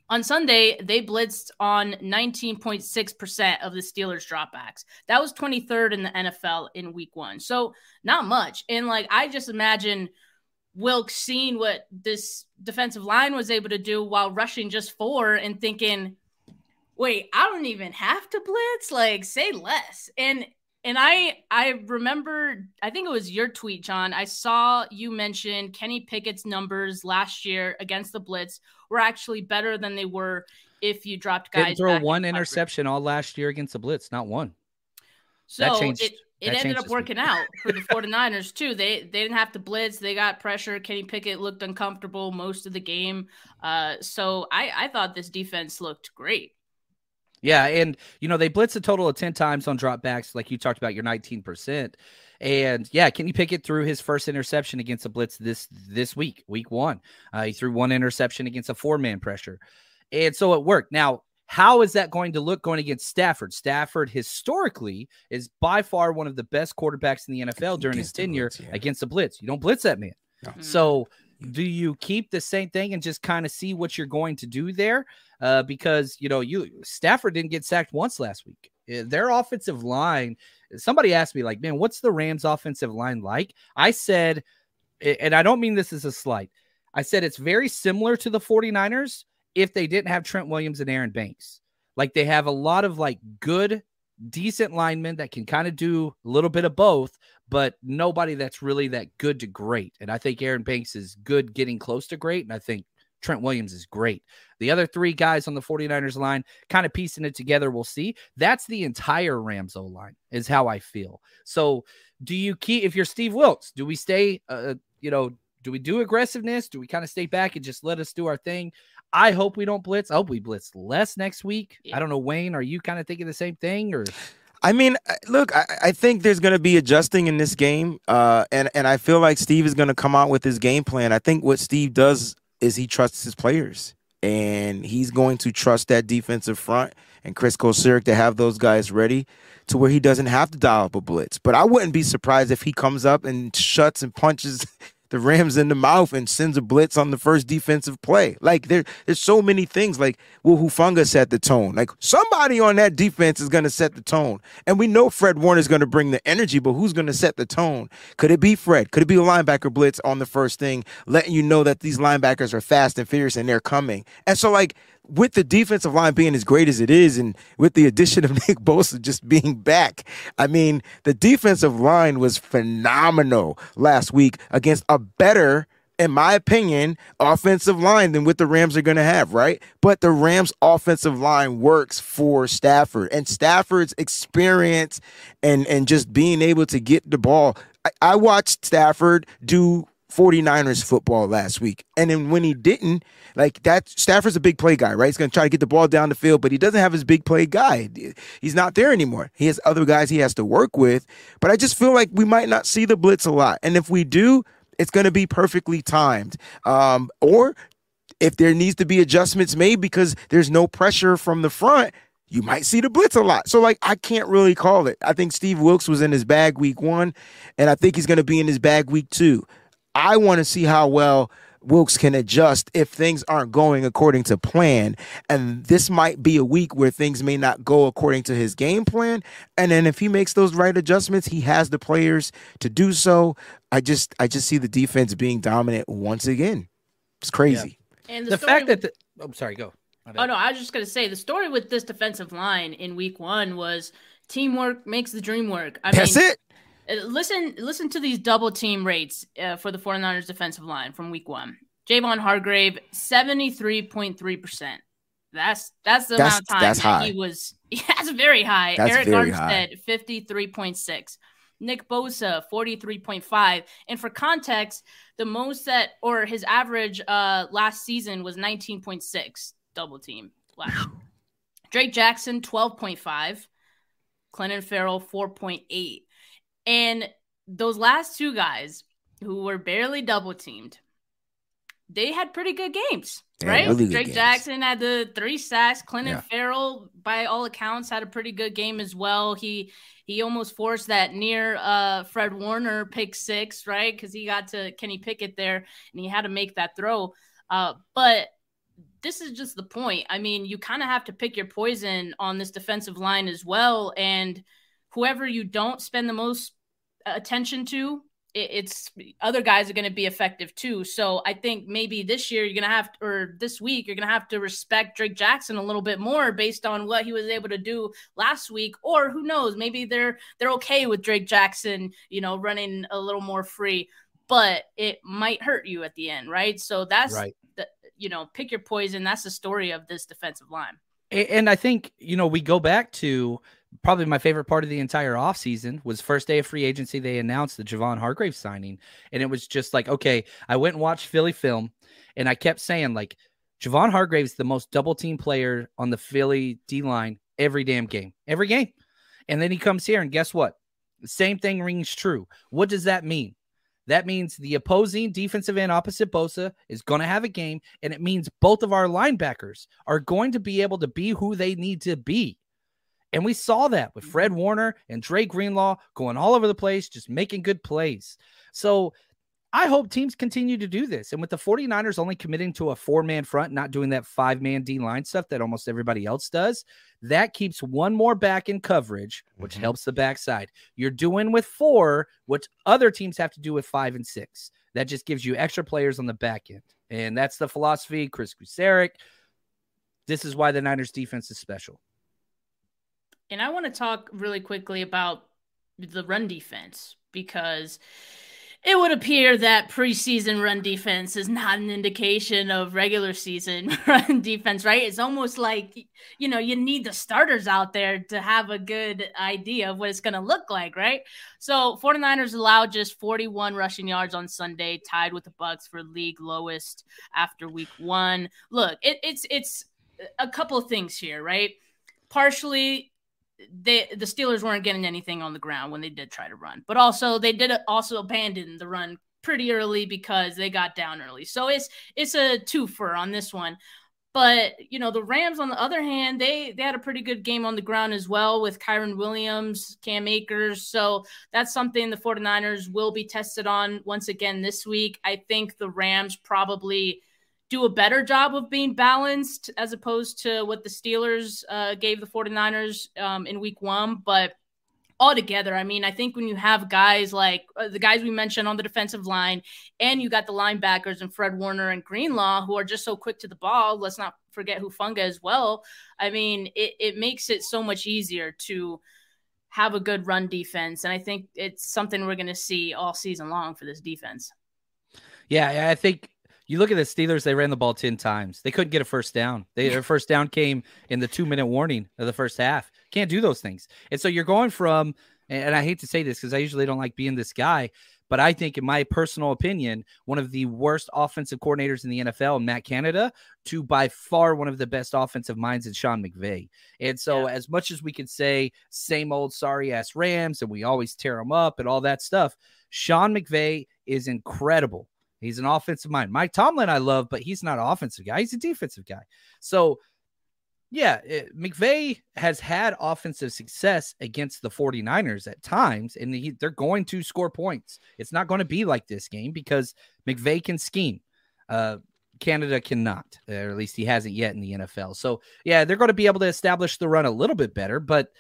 On Sunday, they blitzed on 19.6% of the Steelers dropbacks. That was 23rd in the NFL in week one. So, not much. And like, I just imagine Wilkes seeing what this defensive line was able to do while rushing just four and thinking, wait, I don't even have to blitz. Like, say less. And and I I remember I think it was your tweet, John. I saw you mention Kenny Pickett's numbers last year against the Blitz were actually better than they were if you dropped guys. Didn't throw one interception all last year against the Blitz, not one. So that changed. It, it ended up working out for the 49ers too. They they didn't have to blitz. They got pressure. Kenny Pickett looked uncomfortable most of the game. Uh, so I I thought this defense looked great. Yeah, and you know they blitz a total of ten times on dropbacks, like you talked about your nineteen percent. And yeah, Kenny Pickett threw his first interception against a blitz this this week, week one. Uh, he threw one interception against a four man pressure, and so it worked. Now, how is that going to look going against Stafford? Stafford historically is by far one of the best quarterbacks in the NFL during his tenure blitz, yeah. against the blitz. You don't blitz that man. No. So do you keep the same thing and just kind of see what you're going to do there? Uh, because you know you Stafford didn't get sacked once last week. Uh, their offensive line. Somebody asked me like, man, what's the Rams' offensive line like? I said, and I don't mean this as a slight. I said it's very similar to the 49ers if they didn't have Trent Williams and Aaron Banks. Like they have a lot of like good decent linemen that can kind of do a little bit of both, but nobody that's really that good to great. And I think Aaron Banks is good getting close to great. And I think Trent Williams is great. The other three guys on the 49ers line, kind of piecing it together, we'll see. That's the entire Rams O line, is how I feel. So do you keep if you're Steve Wilks? Do we stay? Uh, you know, do we do aggressiveness? Do we kind of stay back and just let us do our thing? I hope we don't blitz. I hope we blitz less next week. Yeah. I don't know, Wayne. Are you kind of thinking the same thing, or I mean, look, I, I think there's going to be adjusting in this game, uh, and and I feel like Steve is going to come out with his game plan. I think what Steve does is he trusts his players, and he's going to trust that defensive front and Chris Kocurek to have those guys ready to where he doesn't have to dial up a blitz. But I wouldn't be surprised if he comes up and shuts and punches the Rams in the mouth and sends a blitz on the first defensive play. Like there, there's so many things. Like will Hufanga set the tone? Like somebody on that defense is going to set the tone. And we know Fred Warner is going to bring the energy, but who's going to set the tone? Could it be Fred? Could it be a linebacker blitz on the first thing, letting you know that these linebackers are fast and fierce and they're coming? And so like with the defensive line being as great as it is, and with the addition of Nick Bosa just being back, I mean, the defensive line was phenomenal last week against a better, in my opinion, offensive line than what the Rams are going to have, right? But the Rams' offensive line works for Stafford, and Stafford's experience and and just being able to get the ball. I, I watched Stafford do 49ers football last week. And then when he didn't, like that, Stafford's a big play guy, right? He's going to try to get the ball down the field, but he doesn't have his big play guy. He's not there anymore. He has other guys he has to work with. But I just feel like we might not see the blitz a lot. And if we do, it's going to be perfectly timed. Um, or if there needs to be adjustments made because there's no pressure from the front, you might see the blitz a lot. So, like, I can't really call it. I think Steve Wilks was in his bag week one, and I think he's going to be in his bag week two. I want to see how well Wilks can adjust if things aren't going according to plan. And this might be a week where things may not go according to his game plan. And then if he makes those right adjustments, he has the players to do so. I just I just see the defense being dominant once again. It's crazy. And the, story fact that the, I'm sorry, go. Oh no, I was just gonna say the story with this defensive line in week one was teamwork makes the dream work. I That's mean, it. Uh, Listen, listen to these double team rates uh, for the 49ers defensive line from week one. Javon Hargrave, 73.3%. That's that's the That's- amount of time that's that high. he was. That's very high. That's Arik very Armstead, 53.6. Nick Bosa, 43.5. And for context, the most that or his average uh last season was 19.6 double team last. Drake Jackson, 12.5. Clelin Ferrell, 4.8. And those last two guys who were barely double teamed, they had pretty good games, They right? really Drake games. Jackson had the three sacks. Clelin Yeah. Ferrell, by all accounts, had a pretty good game as well. He he almost forced that near uh, Fred Warner pick six, right? Because he got to Kenny Pickett there and he had to make that throw. Uh, but this is just the point. I mean, you kind of have to pick your poison on this defensive line as well. And whoever you don't spend the most uh, attention to, it's other guys are going to be effective too. So I think maybe this year you're going to have, or this week, you're going to have to respect Drake Jackson a little bit more based on what he was able to do last week. Or who knows, maybe they're they're okay with Drake Jackson, you know, running a little more free. But it might hurt you at the end, right? So that's Right. the you know, pick your poison. That's the story of this defensive line. And I think, you know, we go back to probably my favorite part of the entire offseason was first day of free agency. They announced the Javon Hargrave signing. And it was just like, okay, I went and watched Philly film and I kept saying, like, Javon Hargrave's the most double team player on the Philly D line every damn game, every game. And then he comes here and guess what? Same thing rings true. What does that mean? That means the opposing defensive end opposite Bosa is going to have a game, and it means both of our linebackers are going to be able to be who they need to be. And we saw that with Fred Warner and Drake Greenlaw going all over the place, just making good plays. So I hope teams continue to do this. And with the 49ers only committing to a four man front, not doing that five man D line stuff that almost everybody else does, that keeps one more back in coverage, which Mhm. helps the backside. You're doing with four, which other teams have to do with five and six. That just gives you extra players on the back end. And that's the philosophy. Chris Kocurek. This is why the Niners defense is special. And I want to talk really quickly about the run defense because it would appear that preseason run defense is not an indication of regular season run defense, right? It's almost like, you know, you need the starters out there to have a good idea of what it's going to look like, right? So 49ers allowed just 41 rushing yards on Sunday, tied with the Bucks for league lowest after week one. Look, it, it's, it's a couple of things here, right? Partially they the Steelers weren't getting anything on the ground when they did try to run, but also they did also abandon the run pretty early because they got down early. So it's it's a twofer on this one. But you know the Rams, on the other hand, they they had a pretty good game on the ground as well with Kyren Williams, Cam Akers. So that's something the 49ers will be tested on once again this week. I think the Rams probably do a better job of being balanced as opposed to what the Steelers uh, gave the 49ers um, in week one. But altogether, I mean, I think when you have guys like uh, the guys we mentioned on the defensive line, and you got the linebackers and Fred Warner and Greenlaw who are just so quick to the ball, let's not forget Hufanga as well. I mean, it, it makes it so much easier to have a good run defense. And I think it's something we're going to see all season long for this defense. Yeah, I think you look at the Steelers, they ran the ball 10 times. They couldn't get a first down. They, their first down came in the two minute warning of the first half. Can't do those things. And so you're going from, and I hate to say this because I usually don't like being this guy, but I think, in my personal opinion, one of the worst offensive coordinators in the NFL, Matt Canada, to by far one of the best offensive minds in Sean McVay. And so, yeah. as much as we can say, same old sorry ass Rams, and we always tear them up and all that stuff, Sean McVay is incredible He's an offensive mind. Mike Tomlin, I love, but he's not an offensive guy. He's a defensive guy. So, yeah, it, McVay has had offensive success against the 49ers at times, and he, they're going to score points. It's not going to be like this game because McVay can scheme. Uh, Canada cannot, or at least he hasn't yet in the NFL. So, yeah, they're going to be able to establish the run a little bit better, but –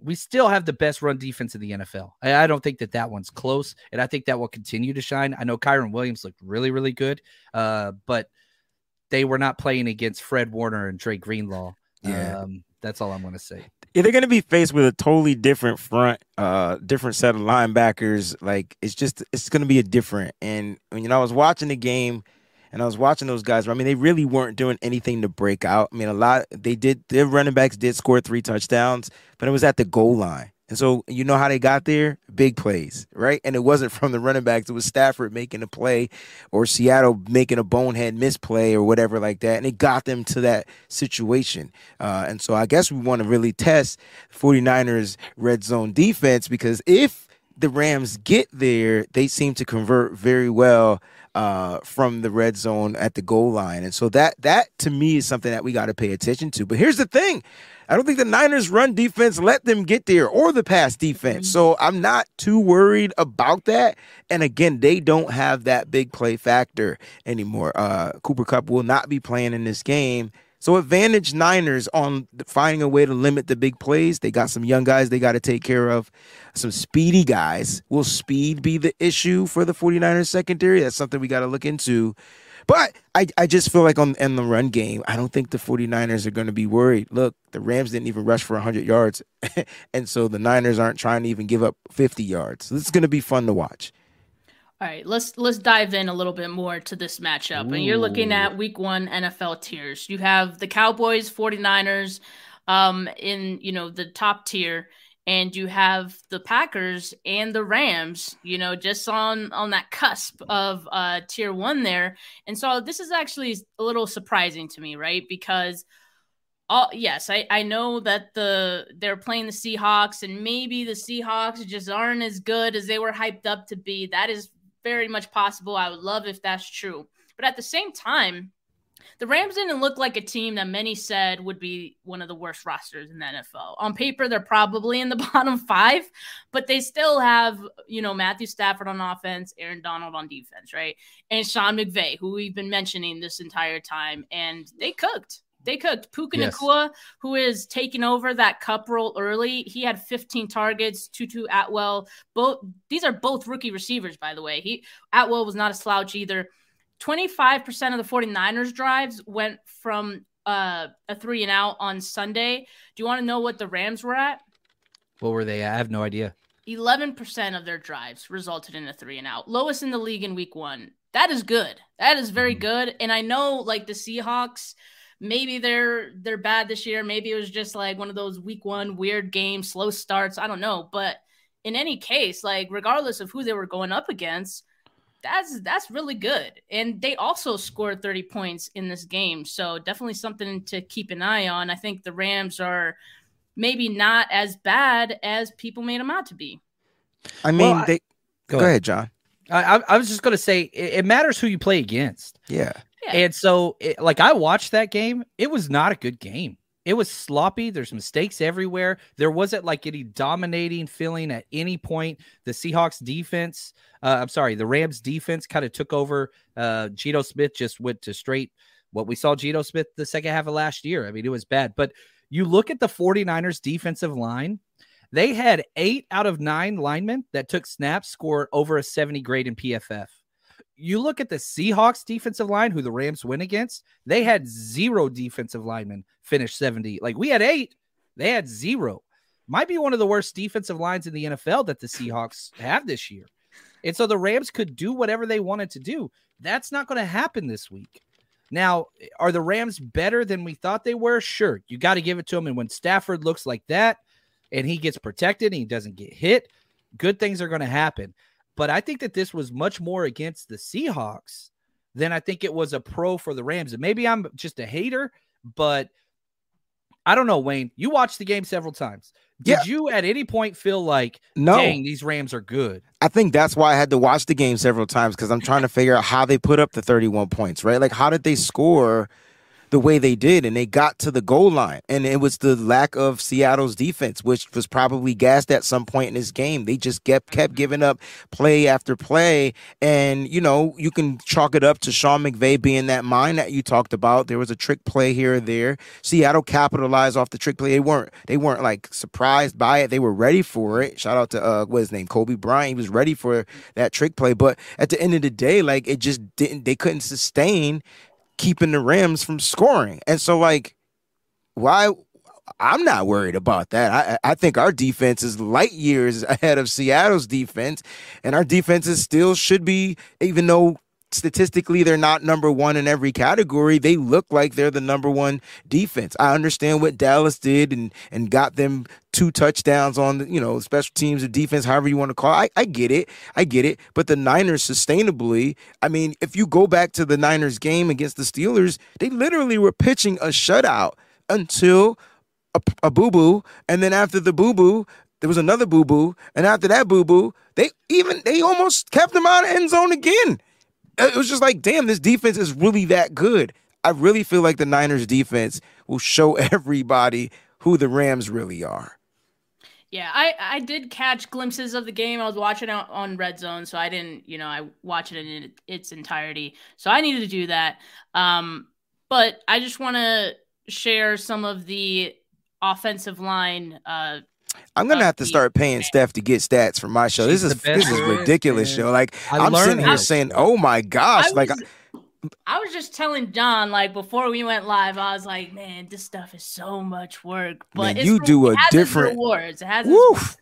we still have the best run defense in the NFL. I, I, don't think that that one's close, and I think that will continue to shine. I know Kyren Williams looked really, really good, uh, but they were not playing against Fred Warner and Dre Greenlaw. Yeah. Um, that's all I'm going to say. Yeah, they're going to be faced with a totally different front, uh, different set of linebackers. Like it's just, it's going to be a different. And you know, I was watching the game and I was watching those guys. I mean, they really weren't doing anything to break out. I mean, a lot they did. Their running backs did score three touchdowns, but it was at the goal line. And so you know how they got there? Big plays, right? And it wasn't from the running backs. It was Stafford making a play or Seattle making a bonehead misplay or whatever like that. And it got them to that situation. Uh, and so I guess we want to really test 49ers red zone defense because if the Rams get there, they seem to convert very well uh, from the red zone at the goal line. And so that that to me is something that we got to pay attention to. But here's the thing. I don't think the Niners run defense let them get there or the pass defense. So I'm not too worried about that. And again, they don't have that big play factor anymore. Uh, Cooper Kupp will not be playing in this game. So advantage Niners on finding a way to limit the big plays. They got some young guys they got to take care of, some speedy guys. Will speed be the issue for the 49ers secondary? That's something we got to look into. But I, I just feel like on in the run game, I don't think the 49ers are going to be worried. Look, the Rams didn't even rush for 100 yards. and so the Niners aren't trying to even give up 50 yards. So this is going to be fun to watch. All right, let's let's dive in a little bit more to this matchup. Ooh. And you're looking at week 1 NFL tiers. You have the Cowboys, 49ers um in, you know, the top tier and you have the Packers and the Rams, you know, just on on that cusp of uh tier 1 there. And so this is actually a little surprising to me, right? Because Oh yes, I, I know that the they're playing the Seahawks and maybe the Seahawks just aren't as good as they were hyped up to be. That is very much possible. I would love if that's true. But at the same time, the Rams didn't look like a team that many said would be one of the worst rosters in the NFL. On paper, they're probably in the bottom five, but they still have, you know, Matthew Stafford on offense, Aaron Donald on defense, right? And Sean McVay, who we've been mentioning this entire time, and they cooked. They cooked. Puka yes. Nacua, who is taking over that Kupp role early, he had 15 targets. Tutu Atwell, both these are both rookie receivers, by the way. He Atwell was not a slouch either. 25% of the 49ers drives went from uh, a three and out on Sunday. Do you want to know what the Rams were at? What were they? I have no idea. 11% of their drives resulted in a three and out, lowest in the league in week one. That is good. That is very mm-hmm. good. And I know like the Seahawks, maybe they're they're bad this year. Maybe it was just like one of those week one weird games, slow starts. I don't know. But in any case, like regardless of who they were going up against, that's that's really good. And they also scored 30 points in this game. So definitely something to keep an eye on. I think the Rams are maybe not as bad as people made them out to be. I mean, well, they go, go ahead. ahead, John. I, I was just going to say it, it, matters who you play against. Yeah. Yeah. And so, it, like, I watched that game. It was not a good game. It was sloppy. There's mistakes everywhere. There wasn't like any dominating feeling at any point. The Seahawks defense, uh, I'm sorry, the Rams defense kind of took over. Uh, Geno Smith just went to straight what we saw Geno Smith the second half of last year. I mean, it was bad. But you look at the 49ers defensive line, they had eight out of nine linemen that took snaps score over a 70 grade in PFF. You look at the Seahawks defensive line, who the Rams win against, they had zero defensive linemen finish 70. Like we had eight, they had zero. Might be one of the worst defensive lines in the NFL that the Seahawks have this year. And so the Rams could do whatever they wanted to do. That's not going to happen this week. Now, are the Rams better than we thought they were? Sure. You got to give it to them. And when Stafford looks like that and he gets protected and he doesn't get hit, good things are going to happen. But I think that this was much more against the Seahawks than I think it was a pro for the Rams. And maybe I'm just a hater, but I don't know, Wayne. You watched the game several times. Did yeah. you at any point feel like, no. dang, these Rams are good? I think that's why I had to watch the game several times because I'm trying to figure out how they put up the 31 points, right? Like, how did they score the way they did and they got to the goal line. And it was the lack of Seattle's defense which was probably gassed at some point in this game. They just kept kept giving up play after play. And you know you can chalk it up to Sean McVay being that mind that you talked about. There was a trick play here or there. Seattle capitalized off the trick play. They weren't they weren't like surprised by it. They were ready for it. Shout out to uh what's his name Coby Bryant. He was ready for that trick play. But at the end of the day like it just didn't they couldn't sustain keeping the Rams from scoring. And so, like, why? I'm not worried about that. I, I think our defense is light years ahead of Seattle's defense, and our defenses still should be, even though statistically they're not number one in every category. They look like they're the number one defense. I understand what dallas did and and got them two touchdowns on the, you know special teams or defense however you want to call it. I, I get it. I get it. But the niners sustainably i mean if you go back to the niners game against the steelers they literally were pitching a shutout until a, a boo-boo and then after the boo-boo there was another boo-boo and after that boo-boo they even they almost kept them out of end zone again it was just like, damn, this defense is really that good. I really feel like the Niners defense will show everybody who the Rams really are. Yeah, I, I did catch glimpses of the game. I was watching it on Red Zone, so I didn't, you know, I watched it in its entirety. So I needed to do that. Um, but I just want to share some of the offensive line uh, I'm gonna have to start paying Steph to get stats for my show. She's this is this is ridiculous, show. Like I am sitting here saying, "Oh my gosh!" I like. Was, I was just telling John, like before we went live, I was like, "Man, this stuff is so much work." But man, you do a different rewards. It has woof.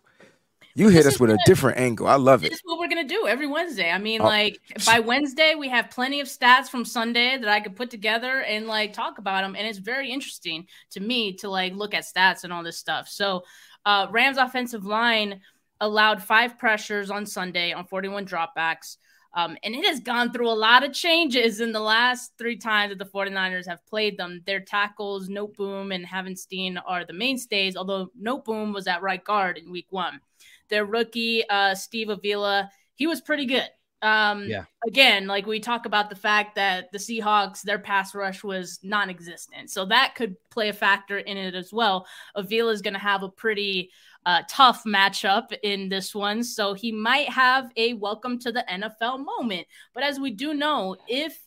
You hit us with a different angle. I love it. This is what we're gonna do every Wednesday. I mean, oh. like by Wednesday, we have plenty of stats from Sunday that I could put together and like talk about them, and it's very interesting to me to like look at stats and all this stuff. So uh, Rams offensive line allowed five pressures on Sunday on 41 dropbacks. Um, and it has gone through a lot of changes in the last three times that the 49ers have played them. Their tackles, Noteboom and Havenstein, are the mainstays, although Noteboom was at right guard in week one. Their rookie, uh, Steve Avila, he was pretty good. Um, yeah. Again, like we talk about the fact that the Seahawks, their pass rush was non existent. So that could play a factor in it as well. Avila is going to have a pretty uh, tough matchup in this one. So he might have a welcome to the NFL moment. But as we do know, if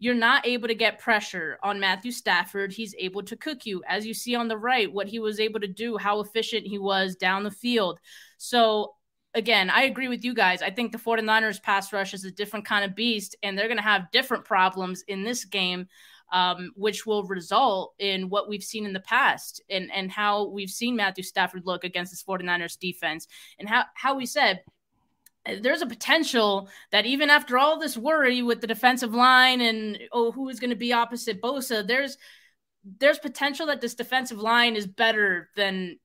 you're not able to get pressure on Matthew Stafford. He's able to cook you. As you see on the right, what he was able to do, how efficient he was down the field. So again, I agree with you guys. I think the 49ers pass rush is a different kind of beast, and they're going to have different problems in this game. um, which will result in what we've seen in the past and, and how we've seen Matthew Stafford look against this 49ers defense and how, how we said there's a potential that even after all this worry with the defensive line and oh who is going to be opposite Bosa, there's there's potential that this defensive line is better than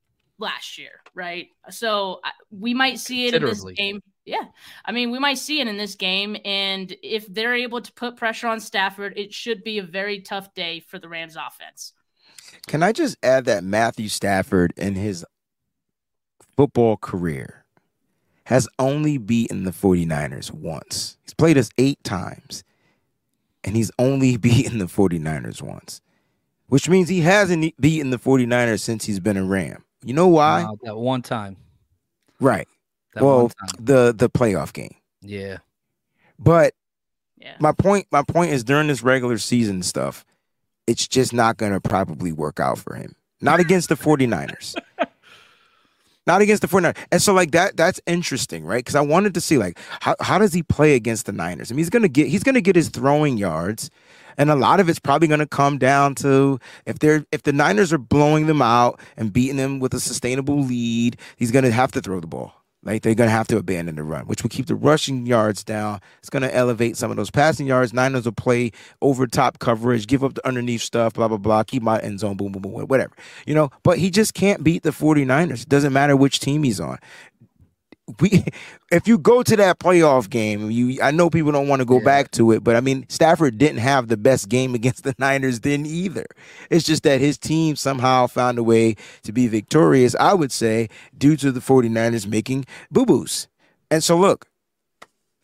last year, right? So we might see it in this game. Yeah. I mean, we might see it in this game. And if they're able to put pressure on Stafford, it should be a very tough day for the Rams offense. Can I just add that Matthew Stafford in his football career has only beaten the 49ers once? He's played us eight times, and he's only beaten the 49ers once, which means he hasn't beaten the 49ers since he's been a Ram. You know why? Wow, that one time. Right. That well, the the playoff game. Yeah. But yeah. my point my point is during this regular season stuff, it's just not going to probably work out for him. Not against the 49ers. not against the 49ers. And so like that that's interesting, right? Cuz I wanted to see like how how does he play against the Niners? I mean, he's going to get he's going to get his throwing yards and a lot of it's probably going to come down to if they're if the Niners are blowing them out and beating them with a sustainable lead, he's going to have to throw the ball. Like they're going to have to abandon the run, which will keep the rushing yards down. It's going to elevate some of those passing yards. Niners will play over top coverage, give up the underneath stuff, blah, blah, blah, keep my end zone, boom, boom, boom, whatever. You know, but he just can't beat the 49ers. It doesn't matter which team he's on we if you go to that playoff game, you I know people don't want to go yeah. back to it, but I mean Stafford didn't have the best game against the Niners then either. It's just that his team somehow found a way to be victorious, I would say, due to the 49ers making boo-boos. And so look,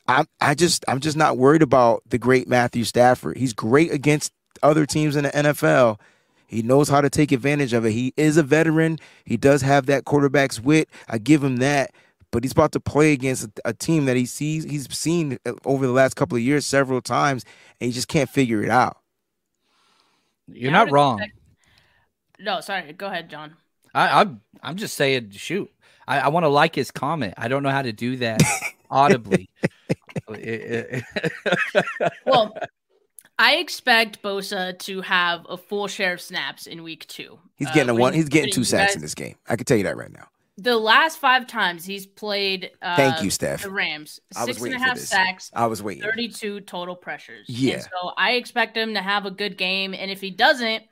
I I just I'm just not worried about the great Matthew Stafford. He's great against other teams in the NFL. He knows how to take advantage of it. He is a veteran. He does have that quarterback's wit. I give him that but he's about to play against a, a, team that he sees he's seen over the last couple of years several times, and he just can't figure it out. You're not wrong. Expect... No, sorry. Go ahead, John. I, I'm I'm just saying, shoot. I, I want to like his comment. I don't know how to do that audibly. well, I expect Bosa to have a full share of snaps in week two. He's getting uh, a one. He's getting two sacks guys, in this game. I can tell you that right now the last five times he's played. Uh, Thank you, Steph. The Rams six and a half sacks. I was waiting. Thirty-two total pressures. Yeah. And so I expect him to have a good game, and if he doesn't,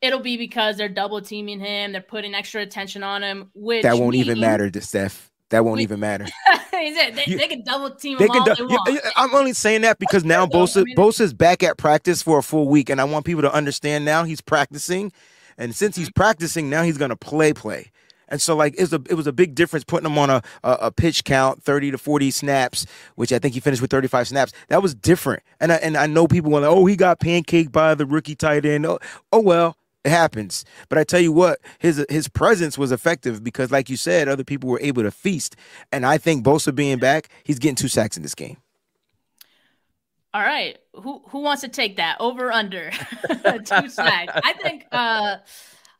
it'll be because they're double teaming him. They're putting extra attention on him. Which that won't means, even matter to Steph. That won't even matter. they, they, can double team they can du- they I'm only saying that because now Bosa Bosa's back at practice for a full week, and I want people to understand now he's practicing, and since he's practicing, now he's gonna play play. And so like it was a it was a big difference putting him on a, a, a pitch count, 30 to 40 snaps, which I think he finished with 35 snaps. That was different. And I and I know people were like, oh, he got pancaked by the rookie tight end. Oh, oh well, it happens. But I tell you what, his his presence was effective because, like you said, other people were able to feast. And I think Bosa being back, he's getting two sacks in this game. All right, who who wants to take that over under two sacks? I think uh,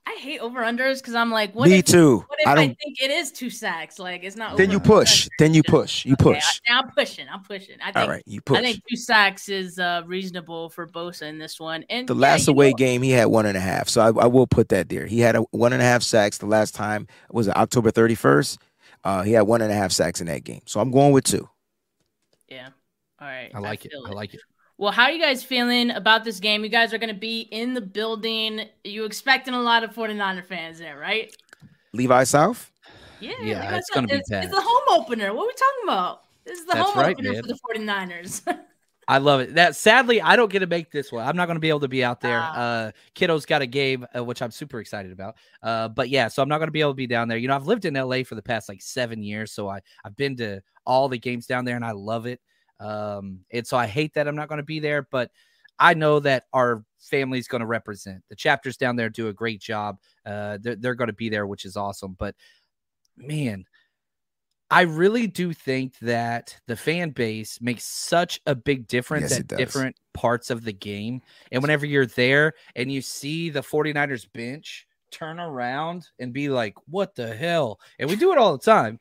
I hate over unders because I'm like, what Me if, too. What if I, I, think it is two sacks? Like it's not. Then you push. Then you push. You push. Okay, I, am pushing. I'm pushing. I think. All right, you push. I think two sacks is uh, reasonable for Bosa in this one. And the yeah, last away know, game, he had one and a half. So I, I, will put that there. He had a one and a half sacks the last time. Was it October 31st? Uh, he had one and a half sacks in that game. So I'm going with two. Yeah. All right. I like I it. it. I like it. Well, how are you guys feeling about this game? You guys are going to be in the building. You expecting a lot of 49er fans there, right? Levi South? Yeah, yeah it's going to be it's, it's, the home opener. What are we talking about? This is the That's home right, opener man. for the 49ers. I love it. That sadly, I don't get to make this one. I'm not going to be able to be out there. Uh, uh, Kiddo's got a game, uh, which I'm super excited about. Uh, but yeah, so I'm not going to be able to be down there. You know, I've lived in LA for the past like seven years, so I I've been to all the games down there, and I love it. Um, and so I hate that I'm not going to be there, but I know that our family is going to represent. The chapters down there do a great job. Uh, they're, they're going to be there, which is awesome. But man, I really do think that the fan base makes such a big difference yes, at different parts of the game. And whenever you're there and you see the 49ers bench turn around and be like, what the hell? And we do it all the time.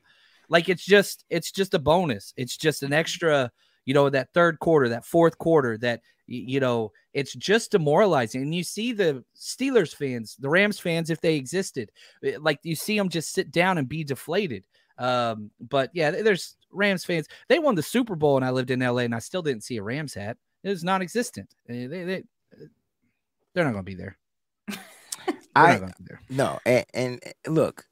Like it's just it's just a bonus. It's just an extra you know, that third quarter, that fourth quarter, that you know, it's just demoralizing. And you see the Steelers fans, the Rams fans, if they existed, eh, like you see them just sit down and be deflated. Um, but yeah, there's Rams fans. They won the Super Bowl, and I lived in LA, and I still didn't see a Rams hat. It was non-existent. Eh, they, they, they're not going to be there. I no, and, and, look,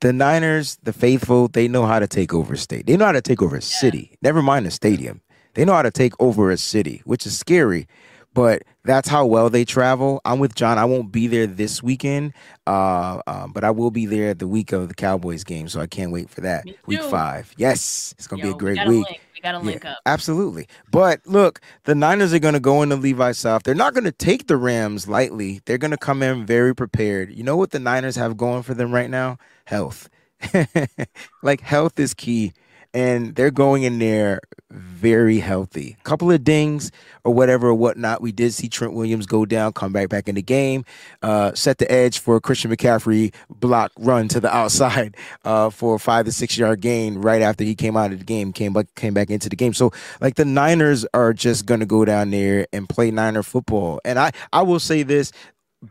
the Niners, the faithful, they know how to take over a state. They know how to take over a city. Never mind a stadium. They know how to take over a city, which is scary but that's how well they travel. I'm with John. I won't be there this weekend, uh, um, but I will be there the week of the Cowboys game, so I can't wait for that. Week five. Yes, it's gonna be a great we week. Link. We gotta link up. Absolutely. But look, the Niners are gonna go into Levi South. They're not gonna take the Rams lightly. They're gonna come in very prepared. You know what the Niners have going for them right now? Health. like health is key and they're going in there very healthy. A couple of dings or whatever or whatnot. We did see Trent Williams go down, come back back in the game, uh, set the edge for Christian McCaffrey block run to the outside uh, for a five to six yard gain right after he came out of the game, came back came back into the game. So like the Niners are just gonna go down there and play Niner football. And I I will say this: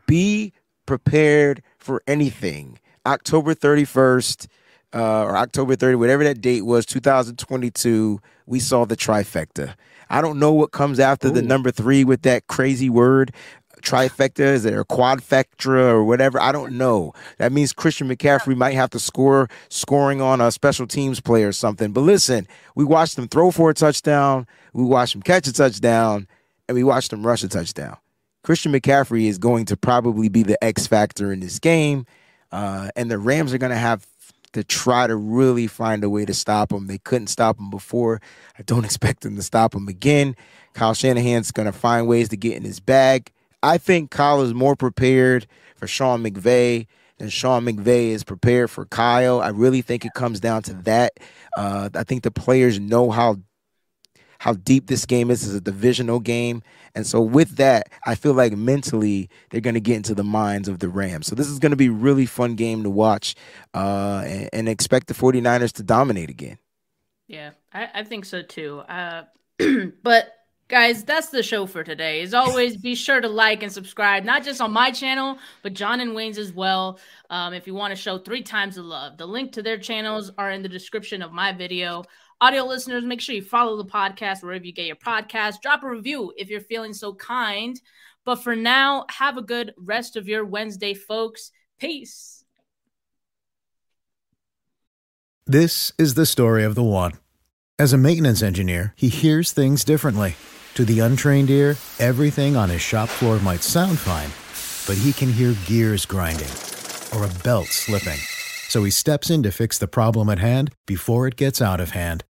be prepared for anything. October thirty first uh, or October 30, whatever that date was, 2022, we saw the trifecta. I don't know what comes after Ooh. the number three with that crazy word. Trifecta, is it a quadfecta or whatever? I don't know. That means Christian McCaffrey might have to score scoring on a special teams play or something. But listen, we watched him throw for a touchdown, we watched him catch a touchdown, and we watched him rush a touchdown. Christian McCaffrey is going to probably be the X factor in this game. Uh, and the Rams are going to have to try to really find a way to stop him. They couldn't stop him before. I don't expect them to stop him again. Kyle Shanahan's going to find ways to get in his bag. I think Kyle is more prepared for Sean McVay than Sean McVay is prepared for Kyle. I really think it comes down to that. Uh, I think the players know how how deep this game is as a divisional game. And so with that, I feel like mentally they're going to get into the minds of the Rams. So this is going to be really fun game to watch uh, and, and, expect the 49ers to dominate again. Yeah, I, I think so too. Uh, but guys, that's the show for today. As always, be sure to like and subscribe, not just on my channel, but John and Wayne's as well. Um, if you want to show three times the love, the link to their channels are in the description of my video. Audio listeners, make sure you follow the podcast wherever you get your podcast. Drop a review if you're feeling so kind. But for now, have a good rest of your Wednesday, folks. Peace. This is the story of the one. As a maintenance engineer, he hears things differently. To the untrained ear, everything on his shop floor might sound fine, but he can hear gears grinding or a belt slipping. So he steps in to fix the problem at hand before it gets out of hand